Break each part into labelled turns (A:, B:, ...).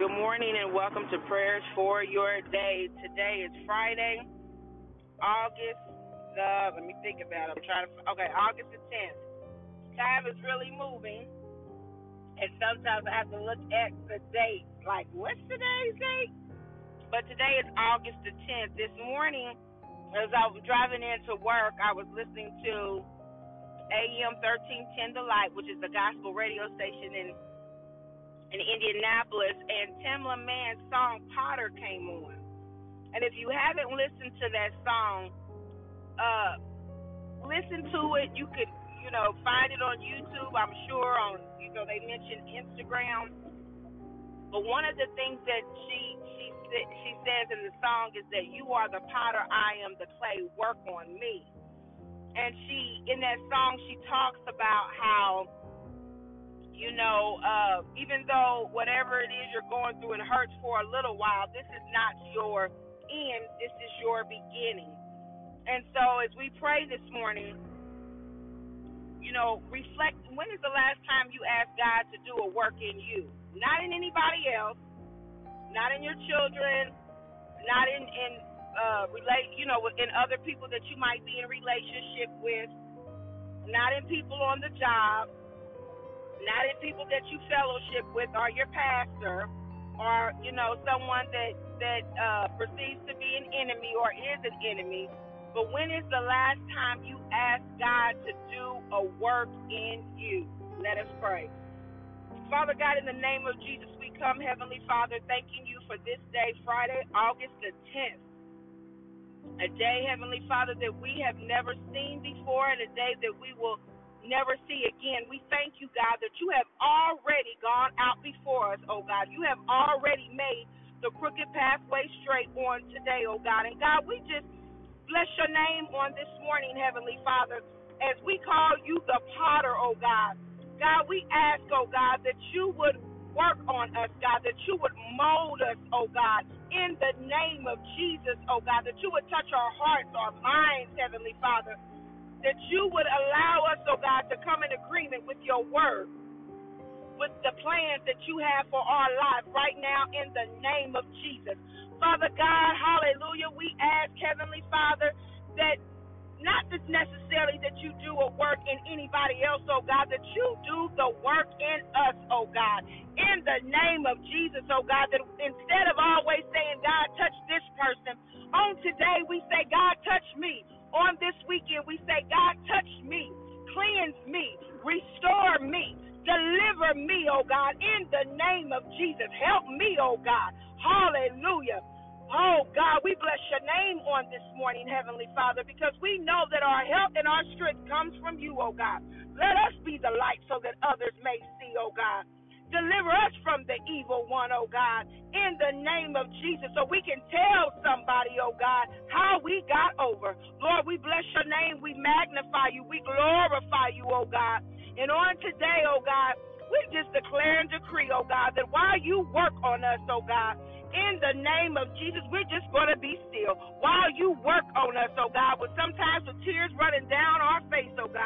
A: Good morning and welcome to prayers for your day. Today is Friday, August the let me think about it. I'm trying to okay, August the 10th. Time is really moving, and sometimes I have to look at the date. Like, what's today's date? But today is August the 10th. This morning, as I was driving into work, I was listening to AM 1310 The Light, which is the gospel radio station in in Indianapolis, and Tamela Mann's song Potter came on. And if you haven't listened to that song, uh, listen to it. You could, you know, find it on YouTube. I'm sure on, you know, they mentioned Instagram. But one of the things that she she she says in the song is that you are the potter, I am the clay. Work on me. And she in that song she talks about how you know, uh, even though whatever it is you're going through, it hurts for a little while, this is not your end, this is your beginning. And so as we pray this morning, you know, reflect when is the last time you asked God to do a work in you? Not in anybody else, not in your children, not in, in uh relate you know, in other people that you might be in relationship with, not in people on the job, not in people that you fellowship with or your pastor or you know someone that that uh, perceives to be an enemy or is an enemy. But when is the last time you asked God to do a work in you? Let us pray. Father God, in the name of Jesus, we come, Heavenly Father, thanking you for this day, Friday, August the 10th. A day, Heavenly Father, that we have never seen before, and a day that we will never see again. We thank you, God, that you have already gone out before us, oh God. You have already made the crooked pathway straight on today, oh God. And God, we just bless your name on this morning, Heavenly Father, as we call you the potter, oh God. God, we ask, oh God, that you would work on us, God, that you would mold us, oh God, in the name of Jesus, oh God, that you would touch our hearts, our minds, Heavenly Father that you would allow us, oh God, to come in agreement with your word, with the plans that you have for our life right now in the name of Jesus. Father God, hallelujah, we ask, Heavenly Father, that not just necessarily that you do a work in anybody else, oh God, that you do the work in us, oh God. In the name of Jesus, oh God, that instead of always saying, God, touch this person, on today we say, God, touch me weekend, we say, God, touch me, cleanse me, restore me, deliver me, oh God, in the name of Jesus. Help me, oh God. Hallelujah. Oh God, we bless your name on this morning, Heavenly Father, because we know that our help and our strength comes from you, oh God. Let us be the light so that others may see, oh God. Deliver us from the evil one, oh God, in the name of Jesus, so we can tell somebody, oh God, how we got over. Lord, we bless your name. We magnify you. We glorify you, oh God. And on today, oh God, we just declare and decree, oh God, that while you work on us, oh God, in the name of Jesus, we're just going to be still while you work on us, oh God, with sometimes with tears running down our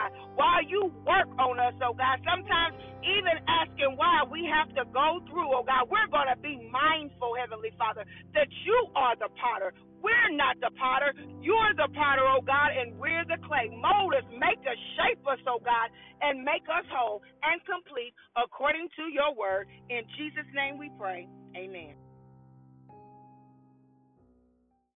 A: God, while you work on us, oh God, sometimes even asking why we have to go through, oh God, we're going to be mindful, Heavenly Father, that you are the potter. We're not the potter. You're the potter, oh God, and we're the clay. Mold us, make us, shape us, oh God, and make us whole and complete according to your word. In Jesus' name we pray. Amen.